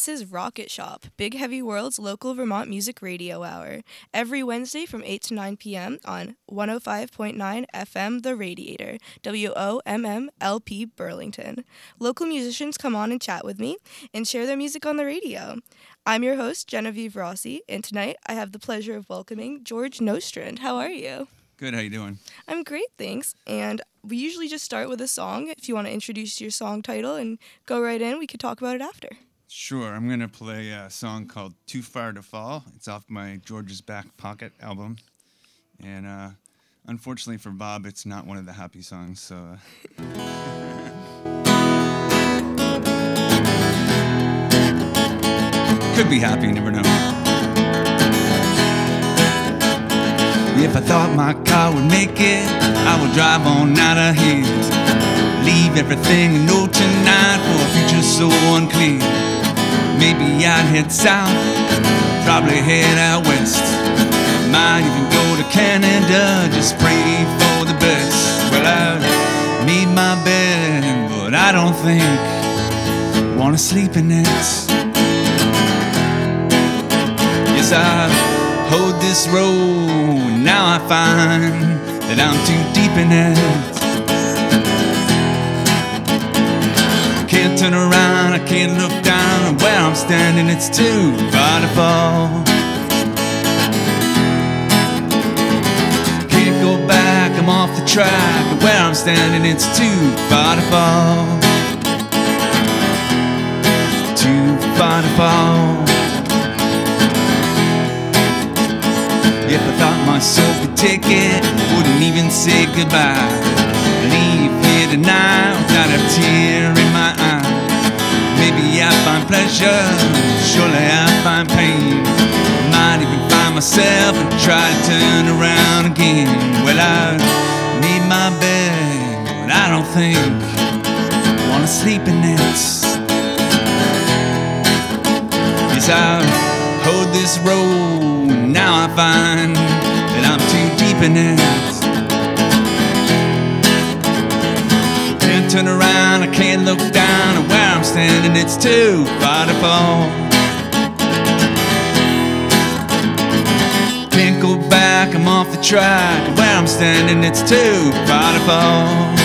This is Rocket Shop, Big Heavy World's local Vermont music radio hour. Every Wednesday from 8 to 9 p.m. on 105.9 FM The Radiator, WOMMLP Burlington. Local musicians come on and chat with me and share their music on the radio. I'm your host, Genevieve Rossi, and tonight I have the pleasure of welcoming George Nostrand. How are you? Good. How you doing? I'm great, thanks. And we usually just start with a song. If you want to introduce your song title and go right in, we could talk about it after. Sure. I'm gonna play a song called "Too Far to Fall." It's off my George's Back Pocket album, and uh, unfortunately for Bob, it's not one of the happy songs. So. Uh, Could be happy, never know. If I thought my car would make it, I would drive on out of here. Leave everything and know tonight for a future so unclear. Maybe I'd head south, probably head out west. Might even go to Canada, just pray for the best. Well, I made my bed, but I don't think wanna sleep in it. Yes, I hold this road. Now I find that I'm too deep in it. Can't turn around, I can't look down. Where I'm standing, it's too far to fall. Can't go back, I'm off the track. Where I'm standing, it's too far to fall. Too far to fall. If I thought my soul could take it, wouldn't even say goodbye. Leave here tonight without a tear find pleasure, surely I find pain. Might even find myself and try to turn around again. Well, I made my bed, but I don't think I wanna sleep in it. Yes, I hold this road. Now I find that I'm too deep in it. Can't turn around, I can't look down. And I'm standing, it's too far to fall. Can't go back, I'm off the track. Where I'm standing, it's too far to fall.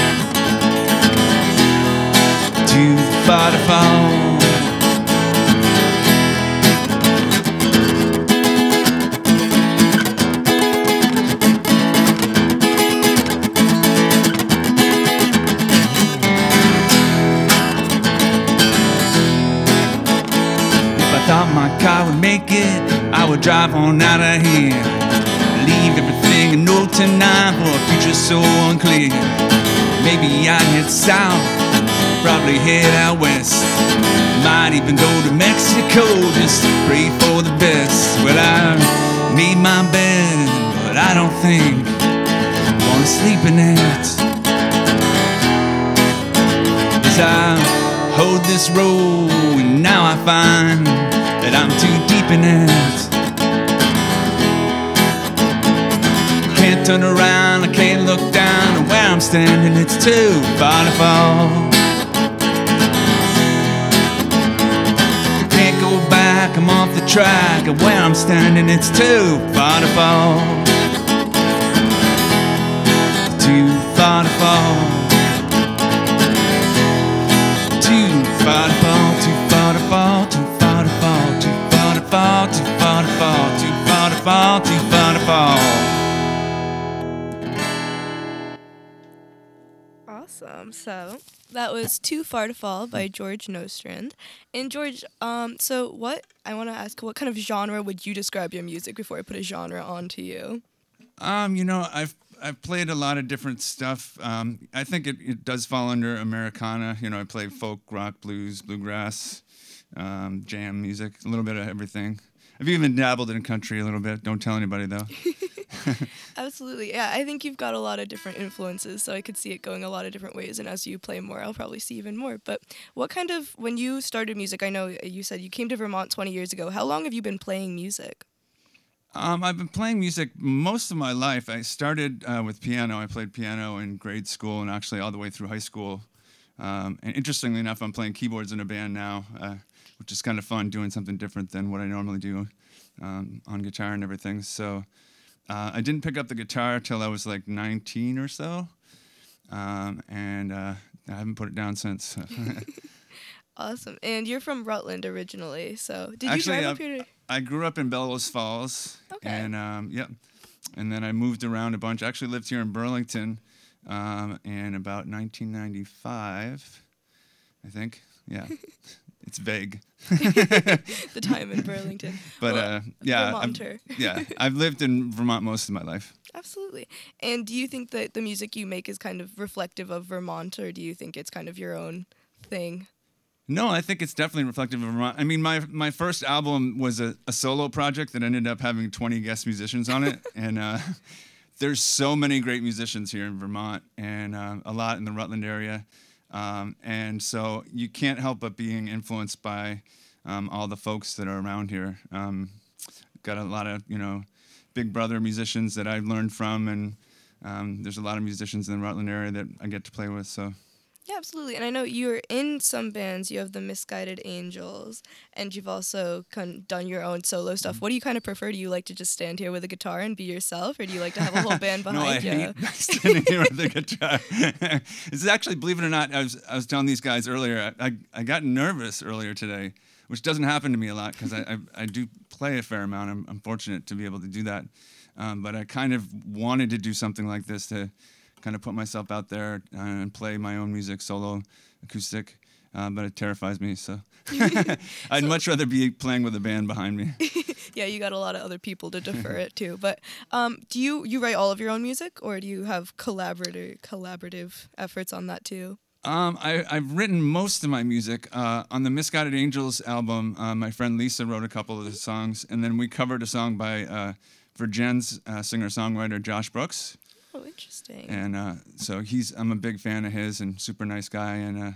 Too far to fall. Drive on out of here. Leave everything and know tonight for a future so unclear. Maybe I'd head south, probably head out west. Might even go to Mexico just to pray for the best. Well, I made my bed, but I don't think I wanna sleep in it. As I hold this road, and now I find that I'm too deep in it. And I'm standing, it's too far to fall. Can't go back, I'm off the track, and where I'm standing, it's too far to fall. Too far to fall. Awesome. So that was Too Far to Fall by George Nostrand. And George, um, so what I want to ask, what kind of genre would you describe your music before I put a genre onto you? Um, you know, I've I've played a lot of different stuff. Um, I think it, it does fall under Americana. You know, I play folk, rock, blues, bluegrass, um, jam music, a little bit of everything. I've even dabbled in country a little bit. Don't tell anybody though. Absolutely. Yeah, I think you've got a lot of different influences, so I could see it going a lot of different ways. And as you play more, I'll probably see even more. But what kind of, when you started music, I know you said you came to Vermont 20 years ago. How long have you been playing music? Um, I've been playing music most of my life. I started uh, with piano. I played piano in grade school and actually all the way through high school. Um, and interestingly enough, I'm playing keyboards in a band now, uh, which is kind of fun, doing something different than what I normally do um, on guitar and everything. So uh, I didn't pick up the guitar till I was like 19 or so, um, and uh, I haven't put it down since. awesome. And you're from Rutland originally, so did you Actually, drive uh, up here? To- I grew up in Bellows Falls. Okay. And um, yep. And then I moved around a bunch. I actually lived here in Burlington um, in about 1995, I think. Yeah. it's vague. the time in Burlington. But Well, uh, yeah. I'm, yeah, I've lived in Vermont most of my life. Absolutely. And do you think that the music you make is kind of reflective of Vermont, or do you think it's kind of your own thing? No, I think it's definitely reflective of Vermont. I mean, my my first album was a, a solo project that ended up having 20 guest musicians on it, and uh, there's so many great musicians here in Vermont, and uh, a lot in the Rutland area, um, and so you can't help but being influenced by um, all the folks that are around here. Um, got a lot of you know big brother musicians that I've learned from, and um, there's a lot of musicians in the Rutland area that I get to play with. So. Yeah, absolutely. And I know you're in some bands. You have the Misguided Angels, and you've also con- done your own solo Mm-hmm. stuff. What do you kind of prefer? Do you like to just stand here with a guitar and be yourself, or do you like to have a whole band behind no, I you? hate standing here with the guitar. this is actually, believe it or not, I was I was telling these guys earlier. I I, I got nervous earlier today, which doesn't happen to me a lot because I, I I do play a fair amount. I'm, I'm fortunate to be able to do that, um, but I kind of wanted to do something like this to kind of put myself out there and play my own music solo, acoustic. Uh, but it terrifies me, so I'd much rather be playing with a band behind me. yeah, you got a lot of other people to defer it to. But um, do you you write all of your own music, or do you have collaborative collaborative efforts on that too? Um, I, I've written most of my music. Uh, on the Misguided Angels album, uh, my friend Lisa wrote a couple of the songs, and then we covered a song by uh, Vergennes uh, singer-songwriter Josh Brooks, Oh, interesting. and uh, so he's I'm a big fan of his and super nice guy, and uh,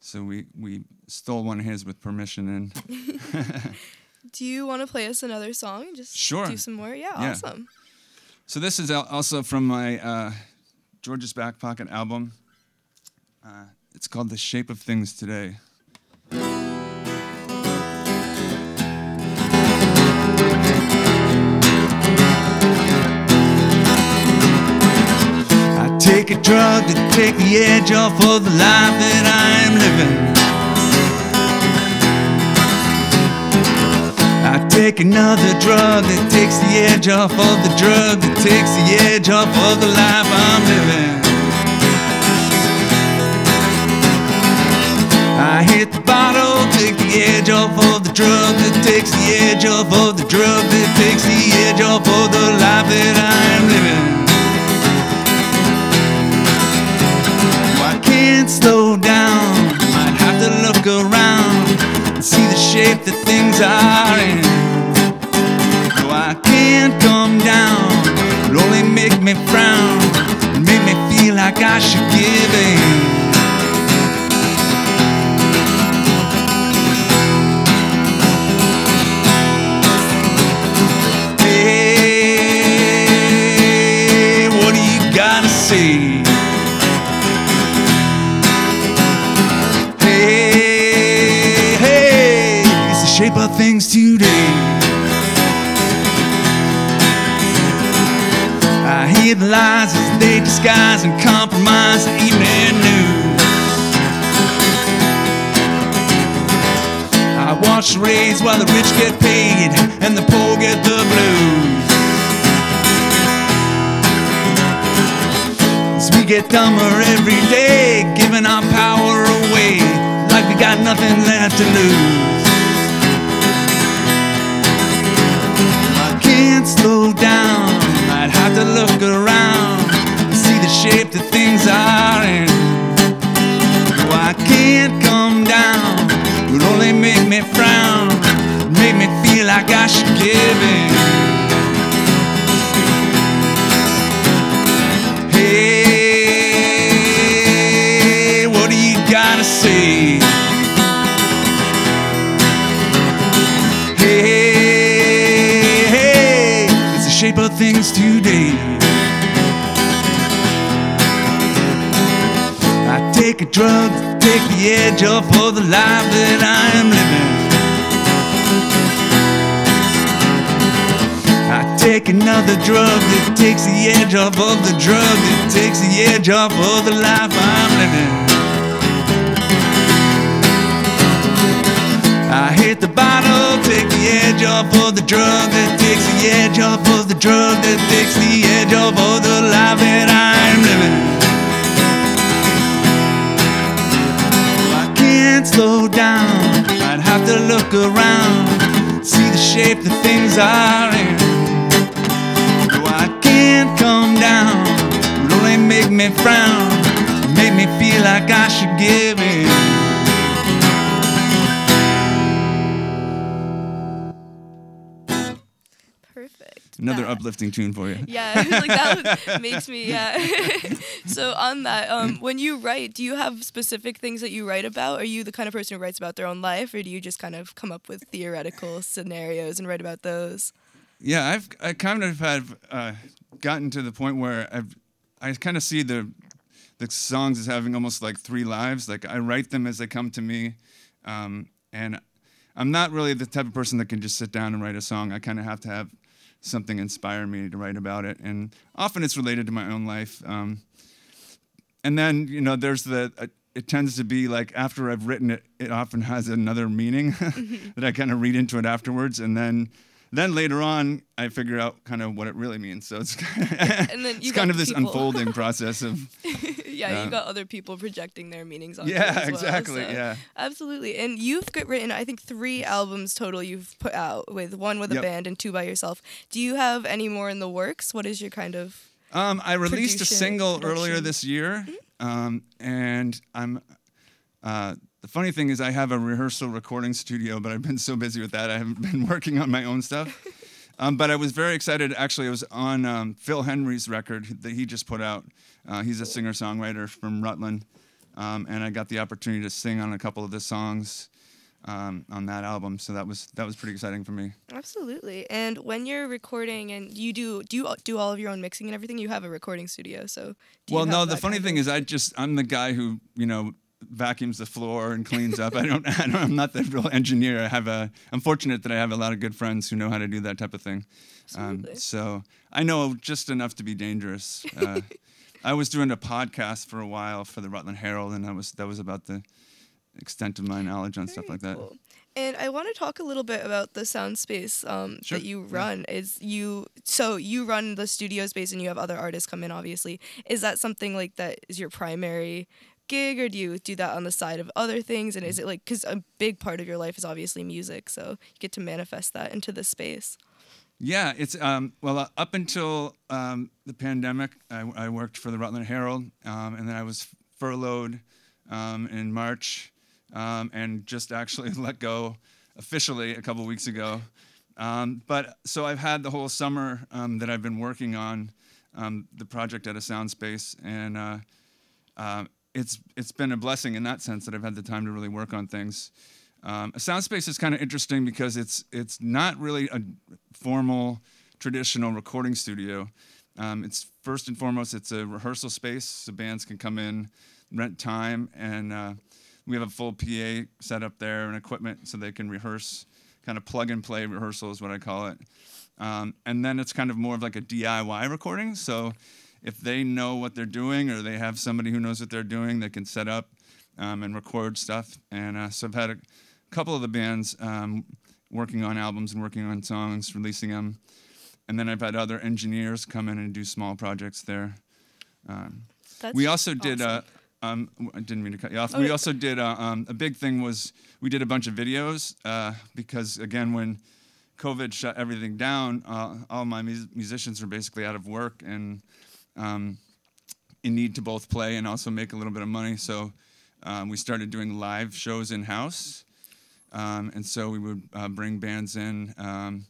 so we we stole one of his with permission, and do you want to play us another song just Sure. do some more? Yeah, Yeah. awesome. so this is also from my uh, George's Back Pocket album. Uh, it's called The Shape of Things Today. Take a drug to take the edge off of the life that I am living. I take another drug that takes the edge off of the drug that takes the edge off of the life I'm living. I hit the bottle, take the edge off of the drug that takes the edge off of the drug that takes the edge off of the life that I'm living. Slow down. Might have to look around and see the shape that things are in. No, I can't come down. It'll only make me frown and make me feel like I should give in. The lies as they disguise and compromise the evening news. I watch the rays while the rich get paid and the poor get the blues. As we get dumber every day, giving our power away like we got nothing left to lose. I can't slow down, to look around and see the shape that things are in. No, I can't come down, it would only make me frown, make me feel like I should shape drug to take the edge off of the life that I am living. I take another drug that takes the edge off of the drug that takes the edge off of the life I'm living. I hit the bottle, take the edge off of the drug that takes the edge off of the drug that takes the edge off of the life that I'm living. Can't slow down, I'd have to look around, see the shape that things are in. No, I can't come down, it only make me frown, make me feel like I should give in. Another That- uplifting tune for you. Yeah, like that makes me yeah. so on that, um, when you write, do you have specific things that you write about? Are you the kind of person who writes about their own life, or do you just kind of come up with theoretical scenarios and write about those? Yeah, I've I kind of have uh, gotten to the point where I've I kind of see the the songs as having almost like three lives. Like I write them as they come to me, um, and I'm not really the type of person that can just sit down and write a song. I kind of have to have something inspire me to write about it, and often it's related to my own life. Um, and then you know, there's the uh, it tends to be like after I've written it, it often has another meaning that I kind of read into it afterwards, and then then later on I figure out kind of what it really means. So it's And then it's kind of this unfolding process of yeah, Yeah. you got other people projecting their meanings on yeah, as well, exactly, so- yeah. Absolutely. And you've got written, I think, three albums total you've put out with one with a Yep. band and two by yourself. Do you have any more in the works? What is your kind of. Um, I released a single earlier production. Mm-hmm. this year, um, and I'm. Uh, the funny thing is, I have a rehearsal recording studio, but I've been so busy with that, I haven't been working on my own stuff. Um, but I was very excited. Actually, I was on um, Phil Henry's record that he just put out. Uh, he's a singer-songwriter from Rutland, um, and I got the opportunity to sing on a couple of the songs um, on that album. So that was that was pretty exciting for me. Absolutely. And when you're recording and you do do you do all of your own mixing and everything, you have a recording studio. So do well, no. The funny thing of- is, I just I'm the guy who you know vacuums the floor and cleans up. I don't, I don't. I'm not the real engineer. I have a. I'm fortunate that I have a lot of good friends who know how to do that type of thing. Um, so I know just enough to be dangerous. Uh, I was doing a podcast for a while for the Rutland Herald, and that was that was about the extent of my knowledge on stuff Very like that. cool. And I want to talk a little bit about the sound space um, Sure, that you yeah. run. Is you so you run the studio space and you have other artists come in. Obviously, is that something like that is your primary gig, or do you do that on the side of other things? And is it like because a big part of your life is obviously music, so you get to manifest that into the space. Yeah, it's um, well uh, up until um, the pandemic, I, I worked for the Rutland Herald, um, and then I was furloughed um, in March, um, and just actually let go officially a couple weeks ago. Um, but so I've had the whole summer um, that I've been working on the project at a sound space, and uh, uh, it's it's been a blessing in that sense that I've had the time to really work on things. Um, a sound space is kind of interesting because it's it's not really a formal traditional recording studio. Um, it's first and foremost it's a rehearsal space, so bands can come in, rent time, and uh, we have a full PA set up there and equipment so they can rehearse, kind of plug and play rehearsal is what I call it. Um, and then it's kind of more of like a DIY recording. So if they know what they're doing or they have somebody who knows what they're doing, they can set up um, and record stuff. And uh, so I've had a couple of the bands um, working on albums and working on songs, releasing them. And then I've had other engineers come in and do small projects there. Um, That's we also did. Uh, awesome. um, I didn't mean to cut you off. Oh, we yeah. also did uh, um, a big thing was we did a bunch of videos uh, because again when COVID shut everything down, uh, all my mus- musicians were basically out of work and um, in need to both play and also make a little bit of money. So um, we started doing live shows in house, um, and so we would uh, bring bands in. Um,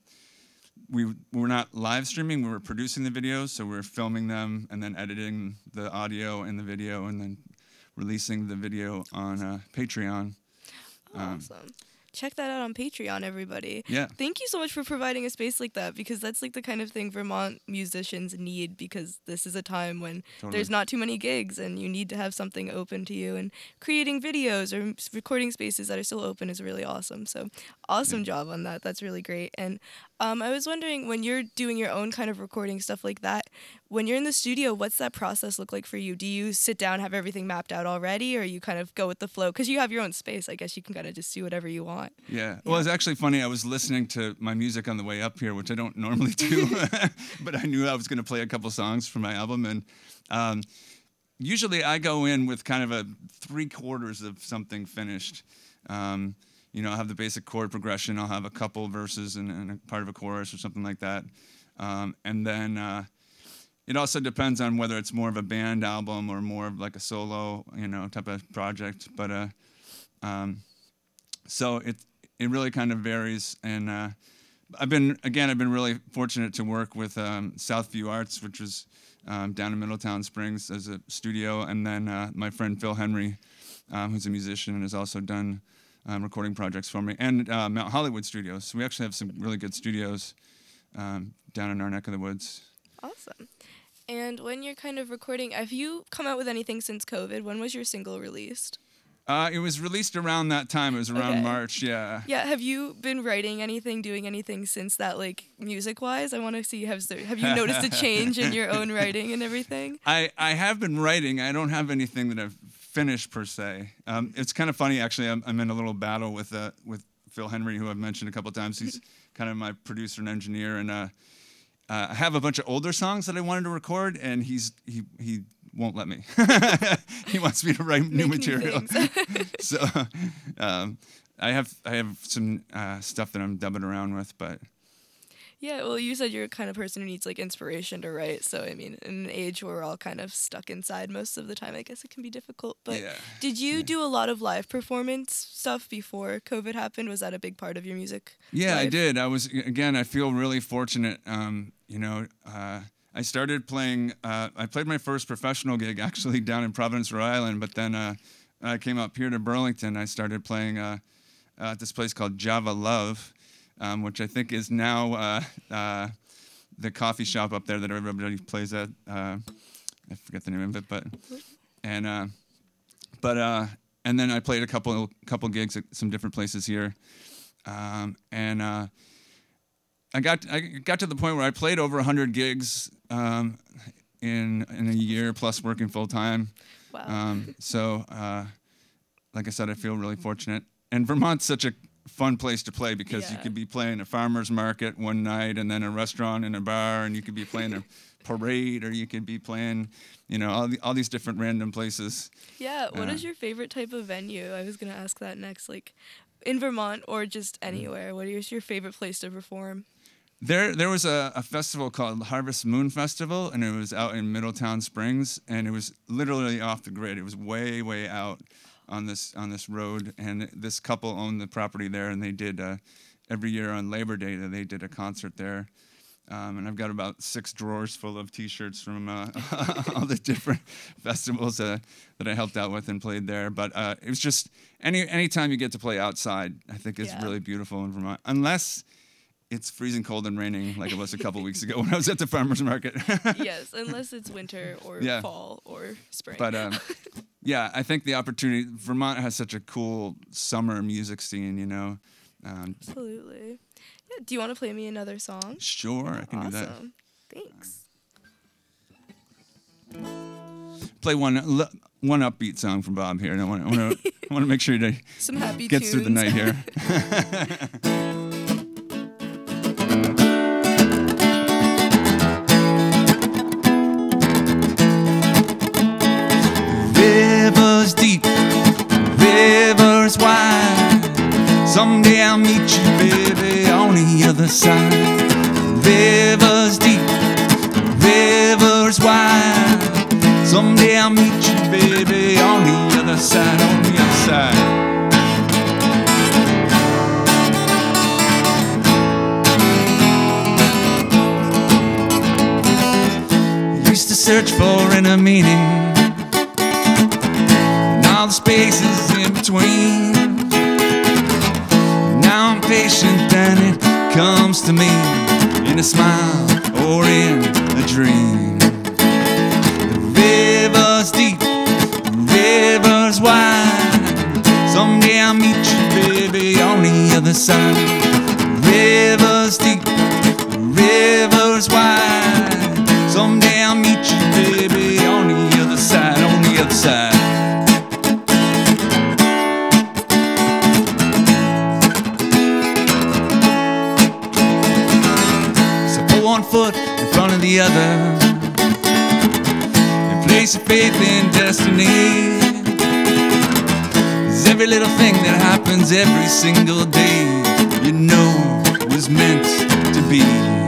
we were not live streaming; we were producing the videos, so we were filming them and then editing the audio and the video, and then releasing the video on uh, Patreon. Um, awesome. Check that out on Patreon, everybody. Yeah. Thank you so much for providing a space like that because that's like the kind of thing Vermont musicians need because this is a time when Totally. there's not too many gigs and you need to have something open to you and creating videos or recording spaces that are still open is really awesome. So awesome job on that. That's really great. And um, I was wondering when you're doing your own kind of recording stuff like that, when you're in the studio, what's that process look like for you? Do you sit down, have everything mapped out already, or you kind of go with the flow? Because you have your own space, I guess you can kind of just do whatever you want. Yeah. Well, it's actually funny. I was listening to my music on the way up here, which I don't normally do, but I knew I was going to play a couple songs for my album, and um, usually I go in with kind of a three quarters of something finished. Um, you know, I'll have the basic chord progression. I'll have a couple verses and, and a part of a chorus or something like that, um, and then. Uh, it also depends on whether it's more of a band album or more of like a solo, you know, type of project. But uh, um, so it it really kind of varies and uh, i've been again i've been really fortunate to work with um, southview arts which was um, down in middletown springs as a studio and then uh, my friend phil henry um, who's a musician and has also done um, recording projects for me and uh, mount hollywood studios so we actually have some really good studios um, down in our neck of the woods Awesome. And when you're kind of recording, have you come out with anything since COVID? When was your single released? uh, it was released around that time it was around Okay. march yeah Yeah, have you been writing anything, doing anything since that, like music wise? I want to see there, have you noticed a change in your own writing and everything? I, I have been writing. I don't have anything that I've finished per se. Um, it's kind of funny actually. I'm, I'm in a little battle with uh, with Phil Henry, who I've mentioned a couple times. He's kind of my producer and engineer, and uh, uh, I have a bunch of older songs that I wanted to record, and he's he he won't let me. he wants me to write new material. so um, I have I have some uh, stuff that I'm dubbing around with, but Yeah, well, you said you're a kind of person who needs like inspiration to write. So, I mean, in an age where we're all kind of stuck inside most of the time, I guess it can be difficult. But Yeah, did you do a lot of live performance stuff before COVID happened? Was that a big part of your music? Yeah, I did. I was again. I feel really fortunate. Um, you know, uh, I started playing. Uh, I played my first professional gig actually down in Providence, Rhode Island. But then uh, I came up here to Burlington. I started playing uh, uh, at this place called Java Love, um, which I think is now uh, uh, the coffee shop up there that everybody plays at. Uh, I forget the name of it, but and uh, but uh, and then I played a couple couple gigs at some different places here, um, and uh, I got I got to the point where I played over hundred gigs um, in in a year plus working full time. Wow. Um, so, uh, like I said, I feel really fortunate. And Vermont's such a fun place to play because you could be playing a farmer's market one night and then a restaurant and a bar, and you could be playing a parade or you could be playing, you know, all, the, all these different random places. Yeah, what is Uh, your favorite type of venue? I was gonna ask that next. Like, in Vermont or just anywhere, what is your favorite place to perform? There, there was a, a festival called Harvest Moon Festival, and it was out in Middletown Springs, and it was literally off the grid. It was way, way out on this on this road, and this couple owned the property there, and they did uh, every year on Labor Day that they did a concert there. Um, and I've got about six drawers full of T-shirts from uh, all the different festivals uh, that I helped out with and played there. But uh, it was just any any time you get to play outside, I think is Yeah. really beautiful in Vermont, unless it's freezing cold and raining like it was a couple weeks ago when I was at the farmers market. yes, unless it's winter or Yeah. fall or spring. but um, yeah, I think the opportunity Vermont has such a cool summer music scene. You know, um, Absolutely. Yeah. Do you want to play me another song? sure I can do that. awesome. Thanks. Play one one upbeat song from Bob here, and I want to I want to make sure happy gets through the night here. Someday I'll meet you, baby, on the other side. Rivers deep, rivers wide. Someday I'll meet you, baby, on the other side, on the other side. Used to search for inner meaning and all the spaces in between. Patient and it comes to me in a smile or in a dream. The river's deep, the river's wide. Someday I'll meet you, baby, on the other side. One foot in front of the other and place your faith in destiny. 'Cause every little thing that happens every single day, you know, was meant to be.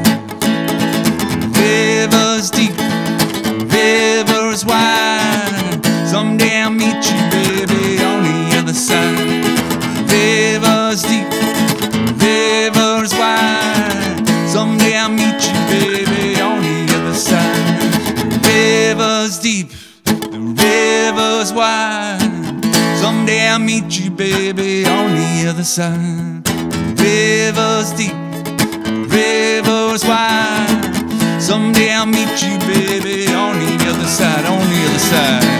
Baby, on the other side. Rivers deep, rivers wide. Someday I'll meet you, baby, on the other side, on the other side.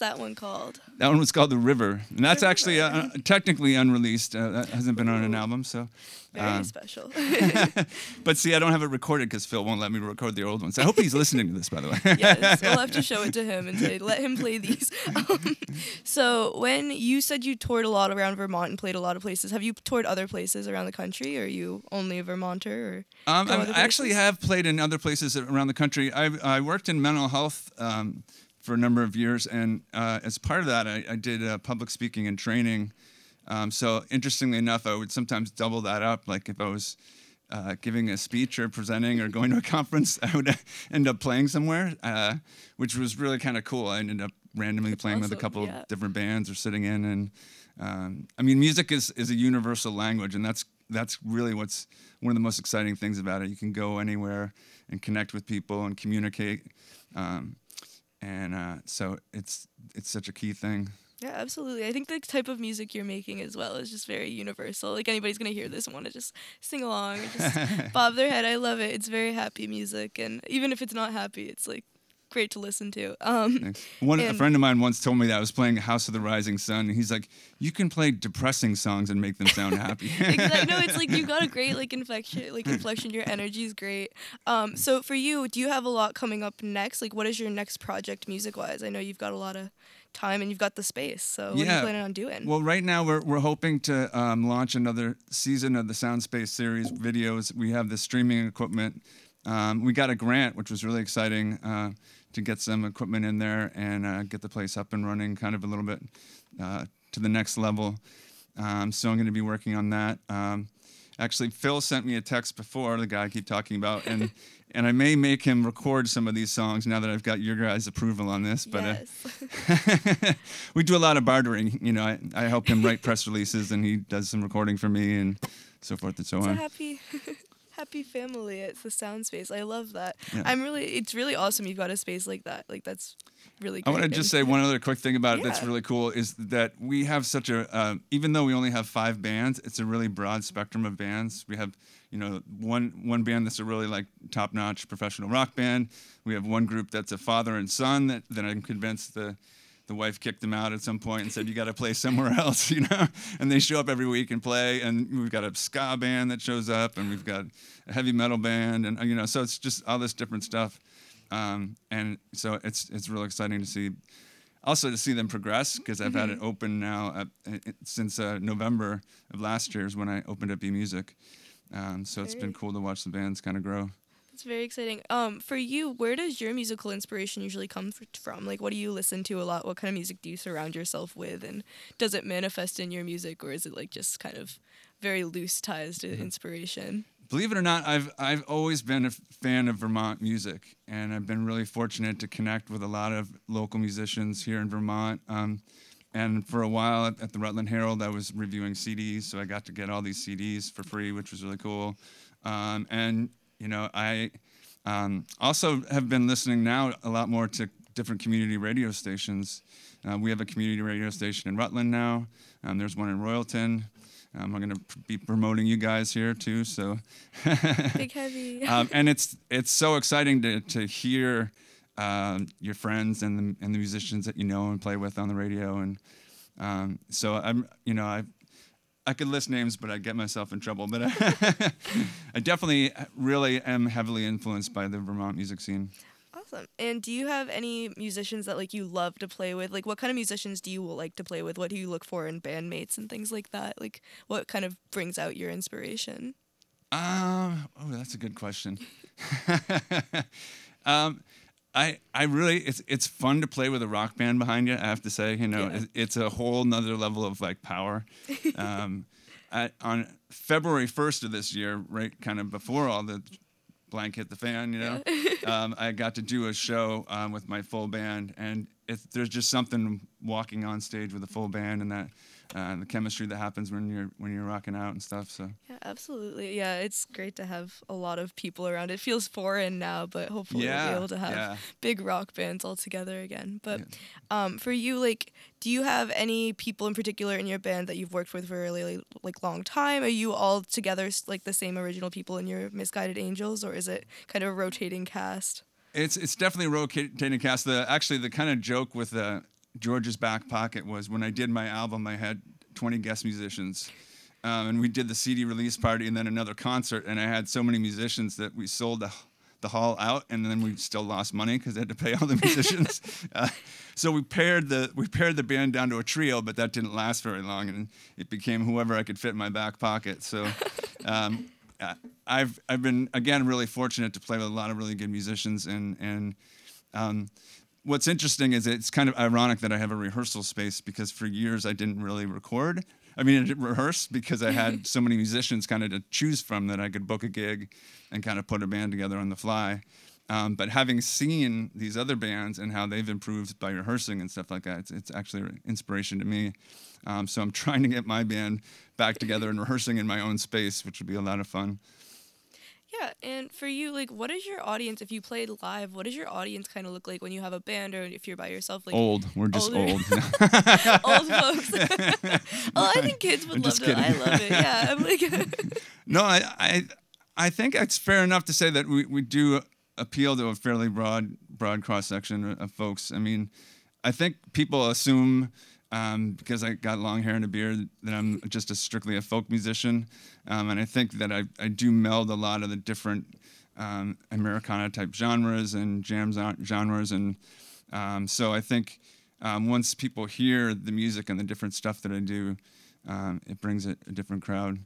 That one called? That one was called The River, and that's actually uh, technically unreleased. Uh, that hasn't been on an album, so. Very um, special. but see, I don't have it recorded because Phil won't let me record the old ones. I hope he's listening to this, by the way. yes, we'll have to show it to him and say, let him play these. Um, so, when you said you toured a lot around Vermont and played a lot of places, have you toured other places around the country, or are you only a Vermonter? Or Um, I actually have played in other places around the country. I, I worked in mental health um, for a number of years, and uh, as part of that, I, I did uh, public speaking and training. Um, so interestingly enough, I would sometimes double that up. Like if I was uh, giving a speech or presenting or going to a conference, I would end up playing somewhere, uh, which was really kind of cool. I ended up randomly playing with a couple yeah. of different bands or sitting in, and um, I mean, music is is a universal language, and that's that's really what's one of the most exciting things about it. You can go anywhere and connect with people and communicate, um, and uh, so it's it's such a key thing. Yeah, absolutely. I think the type of music you're making as well is just very universal. Like anybody's gonna hear this and want to just sing along or just bob their head. I love it. It's very happy music, and even if it's not happy, it's like great to listen to. Um, One a friend of mine once told me that I was playing House of the Rising Sun, and he's like, "You can play depressing songs and make them sound happy." exactly. No, it's like you've got a great like inflection, like inflection. Your energy is great. Um, so for you, do you have a lot coming up next? Like, what is your next project music wise? I know you've got a lot of time and you've got the space. So what are you planning on doing? Well, right now we're, we're hoping to um, launch another season of the Sound Space series videos. We have the streaming equipment. Um, we got a grant, which was really exciting uh, to get some equipment in there and uh, get the place up and running kind of a little bit uh, to the next level. Um, so I'm going to be working on that. Um, actually, Phil sent me a text before, the guy I keep talking about, and and I may make him record some of these songs now that I've got your guys' approval on this. But uh, we do a lot of bartering. You know, I, I help him write press releases, and he does some recording for me, and so forth and so a on. happy. Happy family. It's the sound space. I love that. Yeah. I'm really. It's really awesome. You've got a space like that. Like that's really. Cool. I want to just say one other quick thing about it that's really cool is that we have such a, uh, even though we only have five bands, it's a really broad spectrum of bands. We have, you know, one one band that's a really like top notch professional rock band. We have one group that's a father and son that, that I'm convinced the the wife kicked them out at some point and said you got to play somewhere else, you know. And they show up every week and play. And we've got a ska band that shows up, and we've got a heavy metal band, and uh, you know, so it's just all this different stuff. Um, and so it's it's real exciting to see. Also to see them progress because I've had it open now at, it, since uh, November of last year is when I opened up eMusic. Um, so it's been cool to watch the bands kind of grow. It's very exciting. Um, for you, where does your musical inspiration usually come from? Like, what do you listen to a lot? What kind of music do you surround yourself with? And does it manifest in your music, or is it like just kind of very loose ties to Mm-hmm. inspiration? Believe it or not, I've I've always been a fan of Vermont music, and I've been really fortunate to connect with a lot of local musicians here in Vermont. Um, and for a while at, at the Rutland Herald, I was reviewing CDs, so I got to get all these CDs for free, which was really cool. Um, and you know, I um, also have been listening now a lot more to different community radio stations. Uh, we have a community radio station in Rutland now. Um, there's one in Royalton. Um, I'm going to be promoting you guys here too. So, Big heavy. um, and it's it's so exciting to to hear um, your friends and the and the musicians that you know and play with on the radio. And um, so I'm you know I I could list names, but I'd get myself in trouble. But I, I definitely really am heavily influenced by the Vermont music scene. Awesome. And do you have any musicians that like you love to play with? Like what kind of musicians do you like to play with? What do you look for in bandmates and things like that? Like what kind of brings out your inspiration? Um, oh, that's a good question. um, I I really it's it's fun to play with a rock band behind you. I have to say, you know, Yeah. it, it's a whole nother level of like power. um, I, on February first of this year, right, kind of before all the blank hit the fan, you know, um, I got to do a show um, with my full band, and it's, there's just something walking on stage with a full band and that. Uh, the chemistry that happens when you're when you're rocking out and stuff. So Yeah, absolutely. Yeah, it's great to have a lot of people around. It feels foreign now, but hopefully we'll be able to have yeah. big rock bands all together again. But um, for you, like, do you have any people in particular in your band that you've worked with for a really like long time? Are you all together like the same original people in your Misguided Angels, or is it kind of a rotating cast? It's it's definitely a rotating cast. The actually the kind of joke with the George's back pocket was when I did my album, I had 20 guest musicians, um, and we did the CD release party and then another concert, and I had so many musicians that we sold the the hall out, and then we still lost money because I had to pay all the musicians. uh, so we paired the we paired the band down to a trio, but that didn't last very long, and it became whoever I could fit in my back pocket. So. Um, I've I've been again really fortunate to play with a lot of really good musicians and and um, what's interesting is it's kind of ironic that I have a rehearsal space because for years I didn't really record. I mean, I didn't rehearse because I had so many musicians kind of to choose from that I could book a gig and kind of put a band together on the fly. Um, but having seen these other bands and how they've improved by rehearsing and stuff like that, it's, it's actually an inspiration to me. Um, so I'm trying to get my band back together and rehearsing in my own space, which would be a lot of fun. Yeah, and for you, like, what is your audience if you played live? What does your audience kind of look like when you have a band or if you're by yourself? Like Old. We're just older. old. old folks. oh, I think kids would I'm love it. I love it. Yeah, I'm like, No, I, I, I think it's fair enough to say that we, we do appeal to a fairly broad, broad cross section of folks. I mean, I think people assume um, because I got long hair and a beard that I'm just a strictly a folk musician, um, and I think that I, I do meld a lot of the different um, Americana type genres and jam genres, and um, so I think um, once people hear the music and the different stuff that I do, um, it brings a, a different crowd.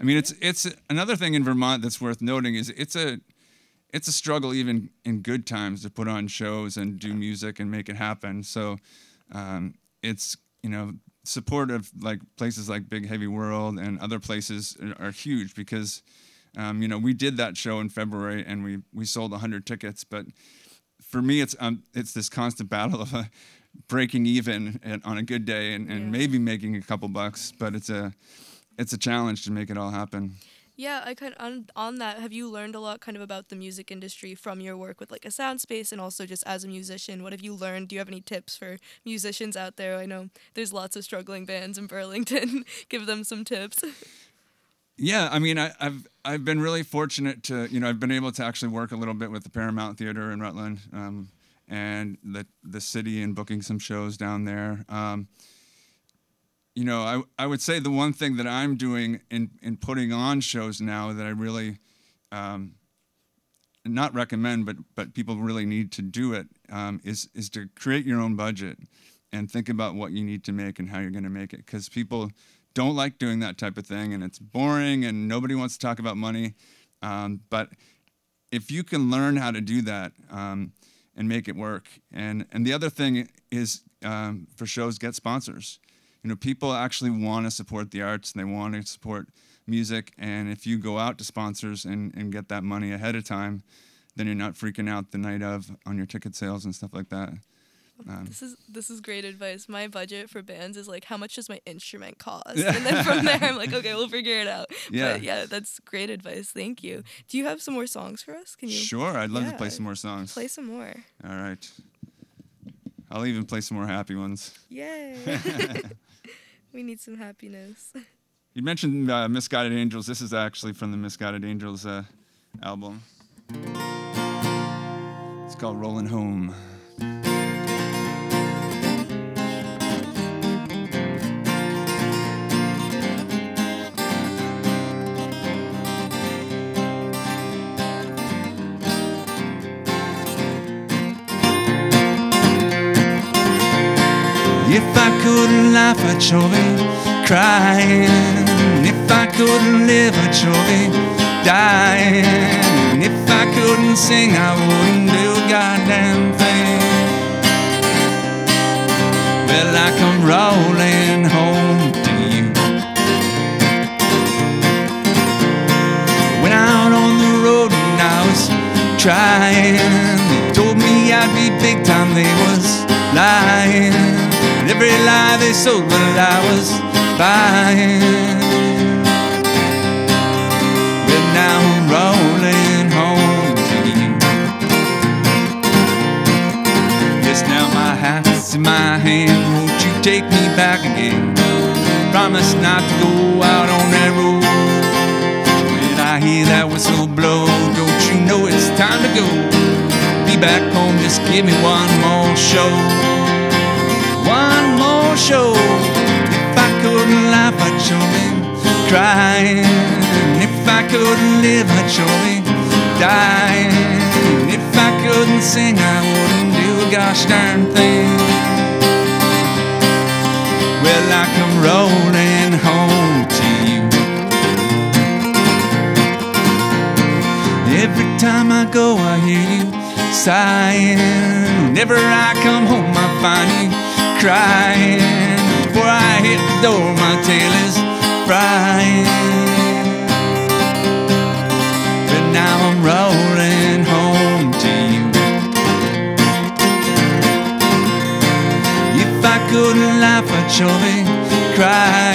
I mean, it's it's another thing in Vermont that's worth noting is it's a it's a struggle even in good times to put on shows and do music and make it happen. So um, it's you know support of like places like Big Heavy World and other places are, huge because um, you know we did that show in February and we we sold 100 tickets, but for me it's um, it's this constant battle of uh, breaking even and, on a good day and, and Yeah. maybe making a couple bucks, but it's a it's a challenge to make it all happen. Yeah, I kind on on that. Have you learned a lot kind of about the music industry from your work with like a sound space and also just as a musician? What have you learned? Do you have any tips for musicians out there? I know there's lots of struggling bands in Burlington. Give them some tips. Yeah, I mean, I, I've I've been really fortunate to you know I've been able to actually work a little bit with the Paramount Theater in Rutland, um, and the the city and booking some shows down there. Um, you know, I I would say the one thing that I'm doing in in putting on shows now that I really um, not recommend, but but people really need to do it um, is is to create your own budget and think about what you need to make and how you're going to make it because people don't like doing that type of thing and it's boring and nobody wants to talk about money. Um, but if you can learn how to do that um, and make it work, and and the other thing is um, for shows get sponsors. You know, people actually want to support the arts and they want to support music. And if you go out to sponsors and, and get that money ahead of time, then you're not freaking out the night of on your ticket sales and stuff like that. Um, This is this is great advice. My budget for bands is like how much does my instrument cost, and then from there I'm like, okay, we'll figure it out. Yeah. but yeah, that's great advice. Thank you. Do you have some more songs for us? Can you sure, I'd love to play some more songs. play some more? All right. I'll even play some more happy ones. Yay! we need some happiness. You mentioned uh, Misguided Angels. This is actually from the Misguided Angels uh, album. It's called Rolling Home. Laugh, I'd surely crying. If I couldn't live, I'd surely dying. If I couldn't sing, I wouldn't do a goddamn thing. Well, I come rolling home to you. Went out on the road and I was trying. They told me I'd be big time, they was lying. Every lie they sold, well, I was buying. But now I'm rolling home to you. Yes, now my hat's in my hand. Won't you take me back again? Promise not to go out on that road. When I hear that whistle blow, don't you know it's time to go? Be back home, just give me one more show. One more show. If I couldn't laugh, I'd surely cry. And if I couldn't live, I'd surely die. And if I couldn't sing, I wouldn't do a gosh darn thing. Well, I come rolling home to you. Every time I go, I hear you sighing. Whenever I come home, I find you crying. Before I hit the door, my tail is frying. But now I'm rolling home to you. If I couldn't laugh, I'd surely cry.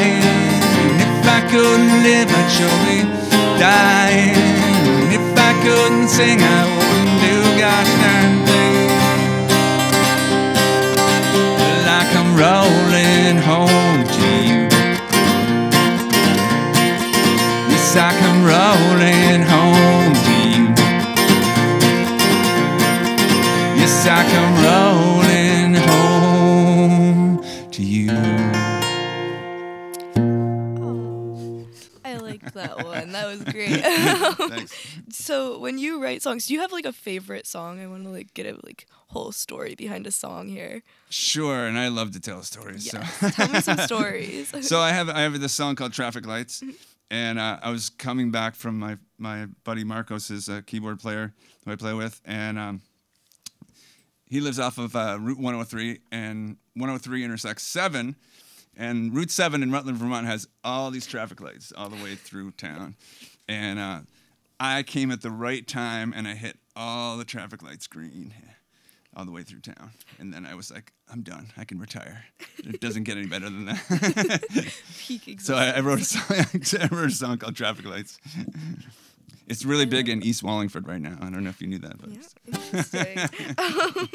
And if I couldn't live, I'd surely die. And if I couldn't sing, I wouldn't do gosh darn thing. Home to you. Yes, I come rolling home to you. Yes, I come rolling home to you. Oh, I liked that one. That was great. So when you write songs, do you have like a favorite song? I want to like get a like whole story behind a song here. Sure, and I love to tell stories. Yes. So. Tell me some stories. so I have I have this song called Traffic Lights, Mm-hmm. and uh, I was coming back from my my buddy Marcos, a keyboard player who I play with, and um, he lives off of uh, Route 103, and 103 intersects seven, and Route seven in Rutland, Vermont has all these traffic lights all the way through town, and uh, I came at the right time, and I hit all the traffic lights green. All the way through town, and then I was like, "I'm done. I can retire. It doesn't get any better than that." Peak So I, I wrote a song. I wrote a song called "Traffic Lights." It's really big in East Wallingford right now. I don't know if you knew that, but Yeah, interesting. um,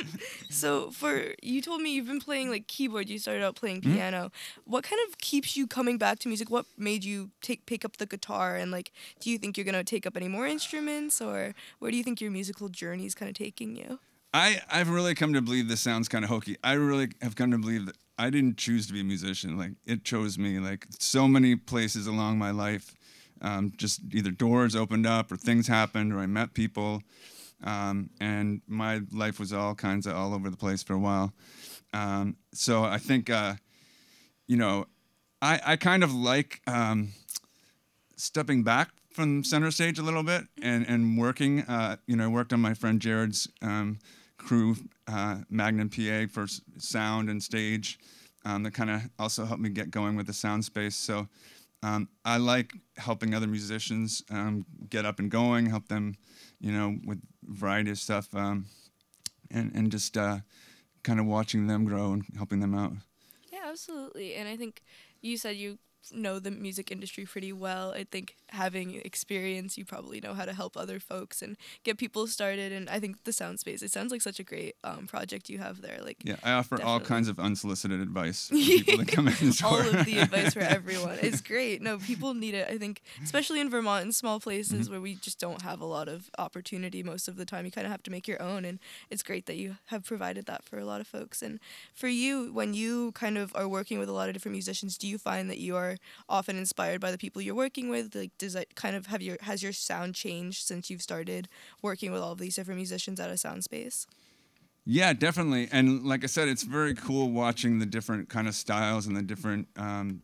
so for you told me you've been playing like keyboard. You started out playing Mm-hmm. piano. What kind of keeps you coming back to music? What made you take pick up the guitar? And like, do you think you're gonna take up any more instruments, or where do you think your musical journey is kind of taking you? I I've really come to believe this sounds kind of hokey. I really have come to believe that I didn't choose to be a musician. Like it chose me. Like so many places along my life, um, just either doors opened up or things happened or I met people, um, and my life was all kinds of all over the place for a while. Um, so I think, uh, you know, I I kind of like um, stepping back from center stage a little bit and and working. Uh, you know, I worked on my friend Jared's um, crew, uh, Magnum PA for sound and stage. Um, that kind of also helped me get going with the sound space. So um, I like helping other musicians um, get up and going, help them, you know, with variety of stuff, um, and and just uh, kind of watching them grow and helping them out. Yeah, absolutely. And I think you said you know the music industry pretty well. I think having experience, you probably know how to help other folks and get people started. And I think the Sound Space, it sounds like such a great um, project you have there. Like Yeah, I offer all kinds of unsolicited advice for people that come in all of the advice for everyone. It's great. No, people need it. I think, especially in Vermont, in small places Mm-hmm. where we just don't have a lot of opportunity most of the time, you kind of have to make your own. And it's great that you have provided that for a lot of folks. And for you, when you kind of are working with a lot of different musicians, do you find that you are often inspired by the people you're working with? Like, does that kind of have your has your sound changed since you've started working with all of these different musicians at a sound space? Yeah, definitely. And like I said, it's very cool watching the different kind of styles and the different um,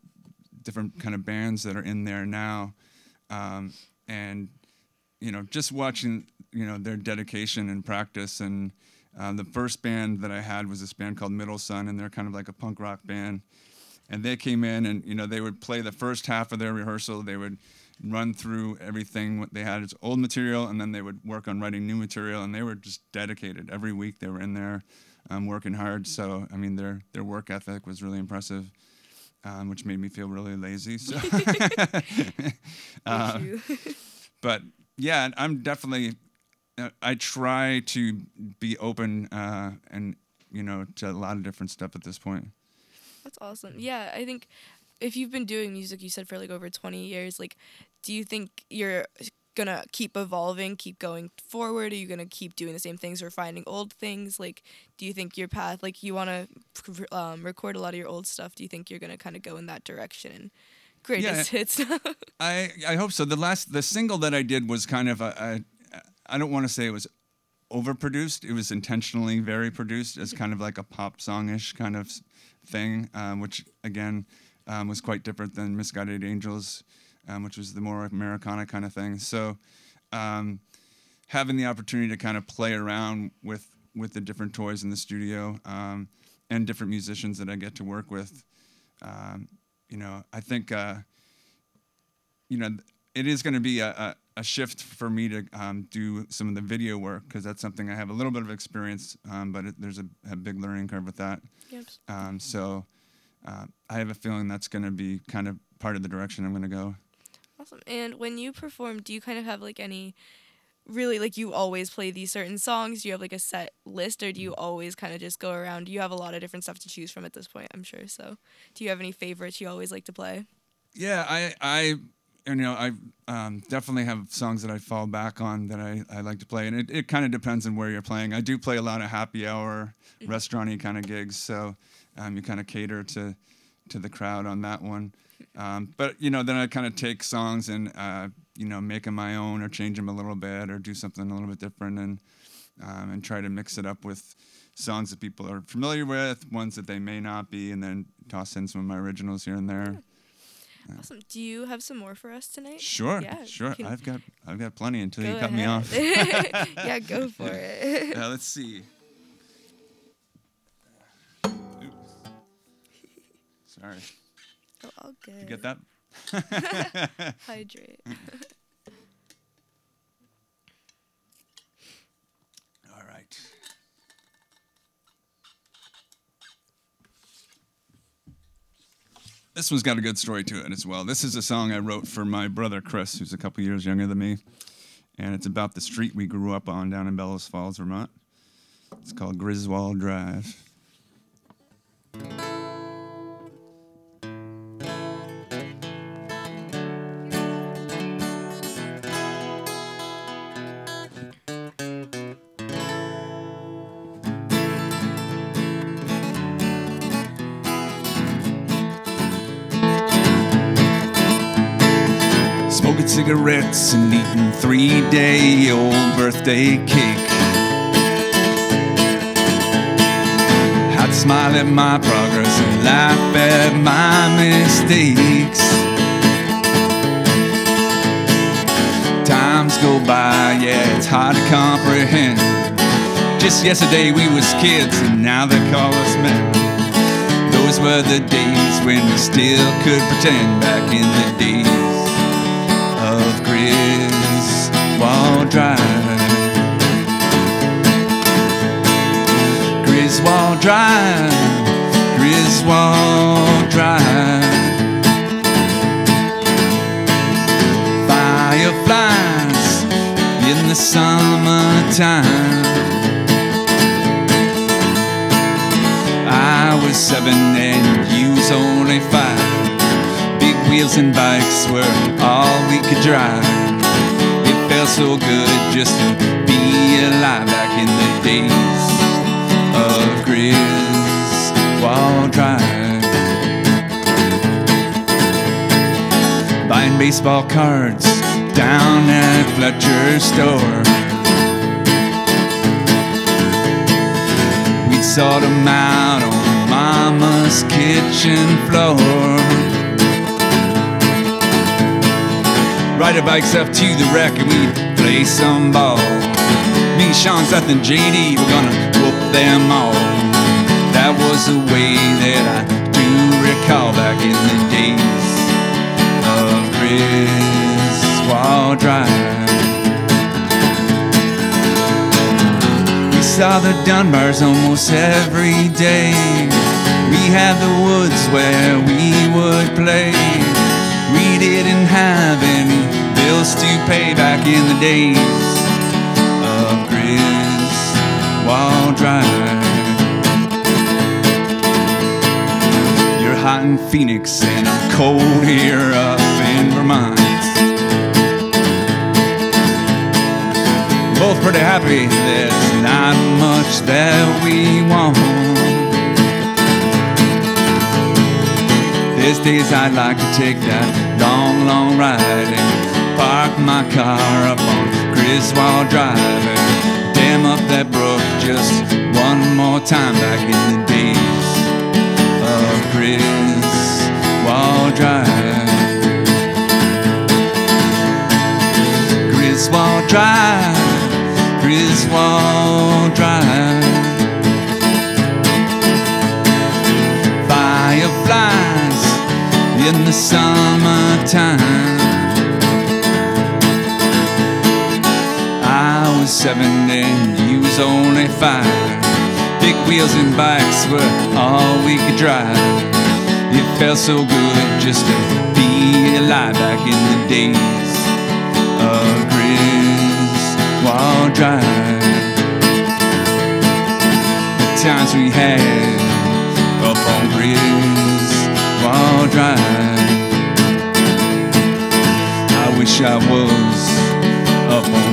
different kind of bands that are in there now, um, and you know, just watching you know their dedication and practice. And um, the first band that I had was this band called Middle Sun, and they're kind of like a punk rock band. And they came in, and you know, they would play the first half of their rehearsal. They would run through everything what they had as old material, and then they would work on writing new material. And they were just dedicated. Every week they were in there, um, working hard. So I mean, their their work ethic was really impressive, um, which made me feel really lazy. So, uh, but yeah, I'm definitely. uh, I try to be open uh, and you know to a lot of different stuff at this point. That's awesome. Yeah, I think if you've been doing music, you said for like over 20 years, like, do you think you're gonna keep evolving, keep going forward? Are you gonna keep doing the same things or finding old things? Like, do you think your path, like, you wanna um, record a lot of your old stuff? Do you think you're gonna kind of go in that direction and greatest hits? I I hope so. The last the single that I did was kind of a, a I don't want to say it was overproduced. It was intentionally very produced as kind of like a pop songish kind of thing, um, which again um, was quite different than Misguided Angels, um, which was the more Americana kind of thing. So um, having the opportunity to kind of play around with with the different toys in the studio um, and different musicians that I get to work with, um, you know, I think. Uh, you know, it is going to be a, a, a shift for me to um, do some of the video work because that's something I have a little bit of experience, um, but it, there's a, a big learning curve with that. Yep. Um, so uh, I have a feeling that's going to be kind of part of the direction I'm going to go. Awesome. And when you perform, do you kind of have like any really like you always play these certain songs? Do you have like a set list or do you always kind of just go around? You have a lot of different stuff to choose from at this point, I'm sure. So, do you have any favorites you always like to play? Yeah, I, I, you know, I um, definitely have songs that I fall back on that I, I like to play, and it, it kind of depends on where you're playing. I do play a lot of happy hour, restauranty kind of gigs, so um, you kind of cater to to the crowd on that one. Um, but you know, then I kind of take songs and uh, you know make them my own, or change them a little bit, or do something a little bit different, and um, and try to mix it up with songs that people are familiar with, ones that they may not be, and then toss in some of my originals here and there. Awesome. Do you have some more for us tonight? Sure, Yeah, sure. I've got I've got plenty until you cut me off. yeah, go for it. uh, let's see. Oops. Sorry. oh, all good. You get that? Hydrate. All right. This one's got a good story to it as well. This is a song I wrote for my brother Chris, who's a couple years younger than me, and it's about the street we grew up on down in Bellows Falls, Vermont. It's called Griswold Drive. Cigarettes and eating three day old birthday cake. I'd smile at my progress and laugh at my mistakes. Times go by, yeah, it's hard to comprehend. Just yesterday we was kids and now they call us men. Those were the days when we still could pretend back in the days of Griswold Drive. Griswold Drive, Griswold Drive. Fireflies in the summertime. I was seven and you was only five. Wheels and bikes were all we could drive. It felt so good just to be alive back in the days of Griswold Drive. Buying baseball cards down at Fletcher's store. We'd sort 'em out on Mama's kitchen floor. Ride our bikes up to the wreck and we'd play some ball. Me, Sean, Seth, and JD, we're gonna whoop them all. That was the way that I do recall back in the days of Griswold Drive. We saw the Dunbars almost every day. We had the woods where we would play. We didn't have any bills to pay back in the days of Griswold Drive. You're hot in Phoenix and I'm cold here up in Vermont. Both pretty happy, there's not much that we want. These days I'd like to take that long, long ride park my car up on Griswold Drive and dam up that brook just one more time back in the days of Griswold Drive. Griswold Drive, Griswold Drive. Fireflies in the summertime. Seven and you was only five. Big wheels and bikes were all we could drive. It felt so good just to be alive back in the days of Griswold Drive. The times we had up on Griswold Drive. I wish I was up on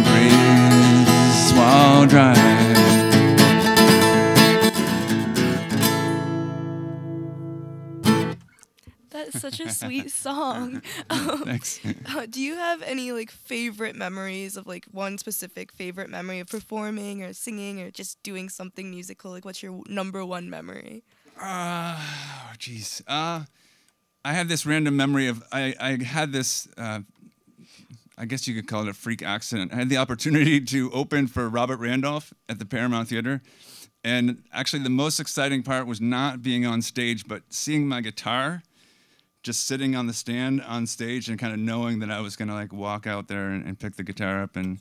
Drive. That's such a sweet song. Um, Thanks. uh, do you have any like favorite memories of like one specific favorite memory of performing or singing or just doing something musical? Like, what's your number one memory? Uh, oh, jeez. Uh, I have this random memory of I, I had this. Uh, I guess you could call it a freak accident. I had the opportunity to open for Robert Randolph at the Paramount Theater. And actually, the most exciting part was not being on stage, but seeing my guitar just sitting on the stand on stage and kind of knowing that I was going to like walk out there and, and pick the guitar up and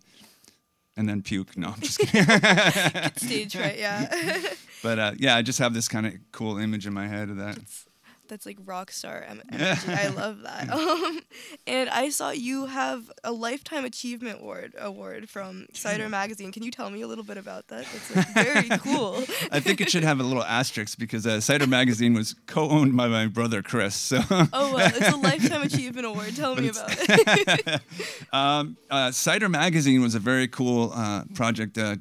and then puke. No, I'm just kidding. Stage right, yeah. but uh, yeah, I just have this kind of cool image in my head of that. That's like rock star energy. I love that. Um, and I saw you have a lifetime achievement award award from Cider Magazine. Can you tell me a little bit about that? That's like, very cool. I think it should have a little asterisk because uh, Cider Magazine was co-owned by my brother Chris. So Oh well, it's a lifetime achievement award. Tell me about it. um, uh, Cider Magazine was a very cool uh, project uh,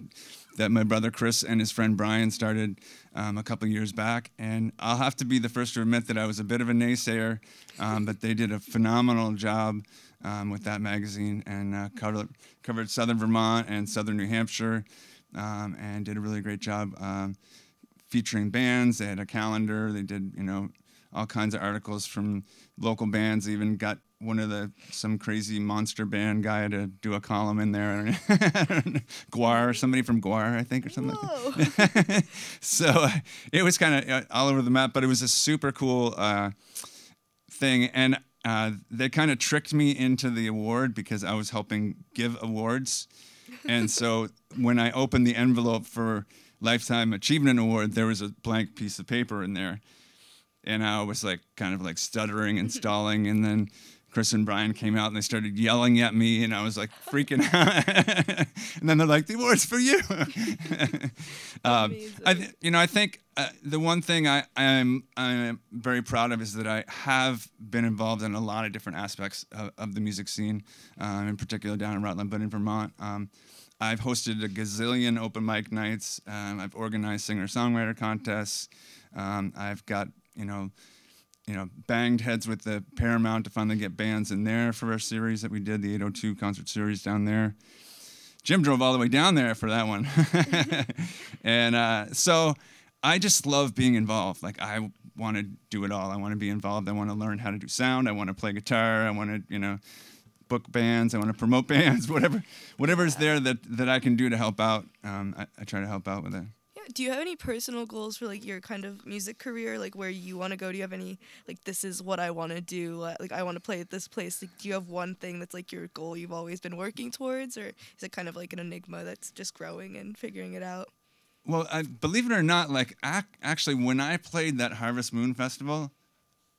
that my brother Chris and his friend Brian started um, a couple years back. And I'll have to be the first to admit that I was a bit of a naysayer, um, but they did a phenomenal job um, with that magazine and uh, covered, covered southern Vermont and southern New Hampshire um, and did a really great job um, featuring bands. They had a calendar. They did, you know, all kinds of articles from local bands. Even got one of the some crazy monster band guy to do a column in there. GWAR, somebody from GWAR, I think, or something. Like so uh, it was kind of uh, all over the map, but it was a super cool uh, thing, and uh, they kind of tricked me into the award because I was helping give awards, and so when I opened the envelope for lifetime achievement award, there was a blank piece of paper in there, and I was like kind of like stuttering and stalling, and then Chris and Brian came out and they started yelling at me, and I was like freaking out. and then they're like, "The award's for you." um, I, th- you know, I think uh, the one thing I I'm I'm very proud of is that I have been involved in a lot of different aspects of, of the music scene, um, in particular down in Rutland, but in Vermont. Um, I've hosted a gazillion open mic nights. Um, I've organized singer songwriter contests. Um, I've got you know you know, banged heads with the Paramount to finally get bands in there for our series that we did, the 802 concert series down there. Jim drove all the way down there for that one. and uh, so I just love being involved. Like, I want to do it all. I want to be involved. I want to learn how to do sound. I want to play guitar. I want to, you know, book bands. I want to promote bands. Whatever, whatever is there that, that I can do to help out, um, I, I try to help out with it do you have any personal goals for like your kind of music career? Like where you want to go? Do you have any like this is what i want to do uh, like i want to play at this place? Like do you have one thing that's like your goal you've always been working towards? Or is it kind of like an enigma that's just growing and figuring it out? Well I, believe it or not like ac- actually when i played that harvest moon festival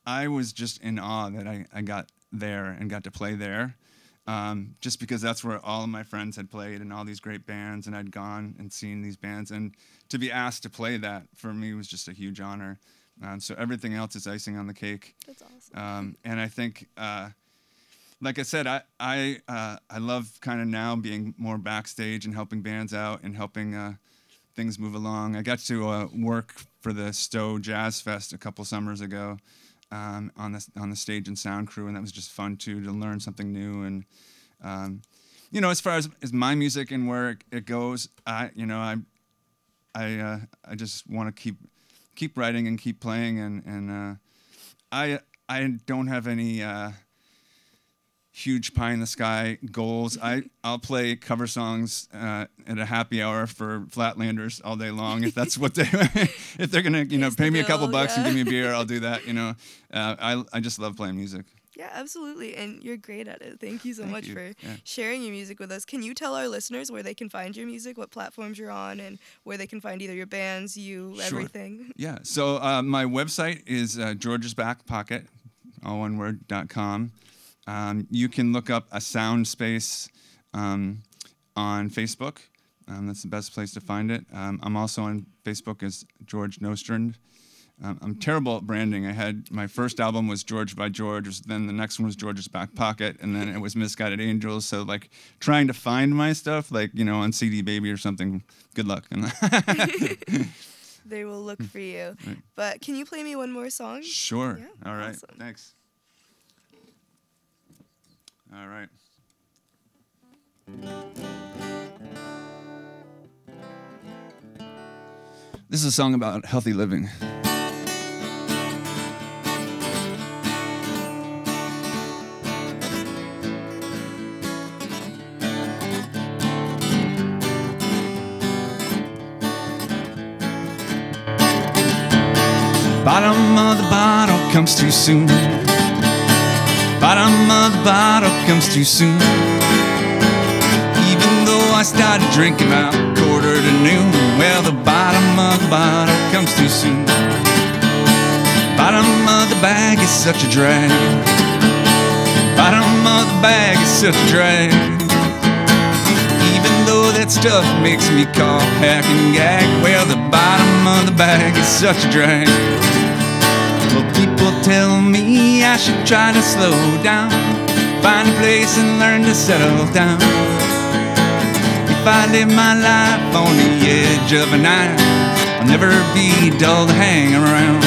i was just in awe that i, I got there and got to play there um, just because that's where all of my friends had played and all these great bands, and I'd gone and seen these bands, and to be asked to play that for me was just a huge honor. Um, so everything else is icing on the cake. That's awesome. Um, and I think, uh, like I said, I I uh, I love kind of now being more backstage and helping bands out and helping uh, things move along. I got to uh, work for the Stowe Jazz Fest a couple summers ago um, on the on the stage and sound crew, and that was just fun too to learn something new. And um, you know, as far as, as my music and where it, it goes, I you know I I uh, I just want to keep keep writing and keep playing, and and uh, I I don't have any. Uh, huge pie in the sky goals. I I'll play cover songs uh, at a happy hour for Flatlanders all day long if that's what they if they're gonna you know pay me a couple bucks yeah. and give me a beer, I'll do that. You know, uh, I I just love playing music. Yeah, absolutely, and you're great at it. Thank you so Thank much you. for yeah. sharing your music with us. Can you tell our listeners where they can find your music, what platforms you're on, and where they can find either your bands, you, Sure. everything? Yeah. So uh, my website is uh, George's Back Pocket, all one word, dot com. Um, you can look up a sound space um, on Facebook. Um, that's the best place to find it. Um, I'm also on Facebook as George Nostrand. Um, I'm terrible at branding. I had my first album was George by George. Then the next one was George's Back Pocket, and then it was Misguided Angels. So like trying to find my stuff, like you know on CD Baby or something. Good luck. They will look for you. Right. But can you play me one more song? Sure. Yeah, All right. awesome. Thanks. All right. This is a song about healthy living. Bottom of the bottle comes too soon. Bottom of the bottle comes too soon. Even though I started drinking about quarter to noon, well, the bottom of the bottle comes too soon. Bottom of the bag is such a drag. Bottom of the bag is such a drag. Even though that stuff makes me cough, hack, and gag, well, the bottom of the bag is such a drag. Well, people tell me I should try to slow down, find a place and learn to settle down. If I live my life on the edge of a knife, I'll never be dull to hang around.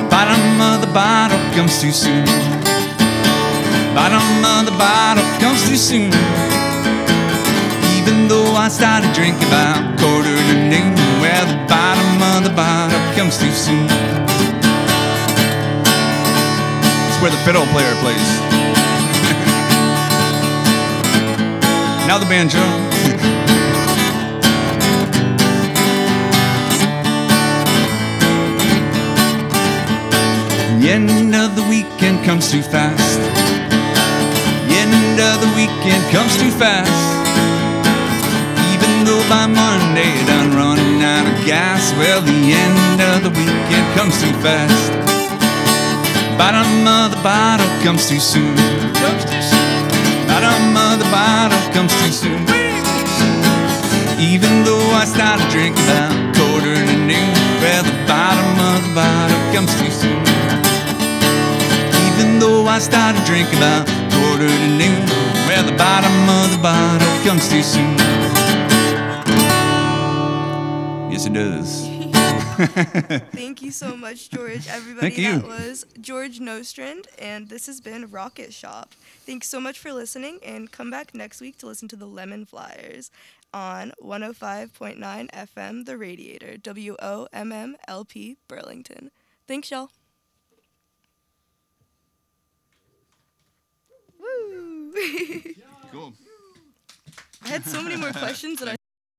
The bottom of the bottle comes too soon. Bottom of the bottle comes too soon. Even though I started drinking about quarter to noon, well, the bottom of the bottle comes too soon. Where the fiddle player plays. now the banjo. the end of the weekend comes too fast. The end of the weekend comes too fast. Even though by Monday, done running out of gas. Well, the end of the weekend comes too fast. Bottom of the bottle comes too soon. Bottom of the bottle comes too soon. Even though I started drinking about quarter to noon, well, the bottom of the bottle comes too soon. Even though I started drinking about quarter to noon, well, the bottom of the bottle comes too soon. Yes, it does. Thank you so much, George. Everybody, Thank you. that was George Nostrand, and this has been Rocket Shop. Thanks so much for listening, and come back next week to listen to the Lemon Flyers on 105.9 FM, The Radiator, W O M M L P, Burlington. Thanks, y'all. Woo! Cool. I had so many more questions that I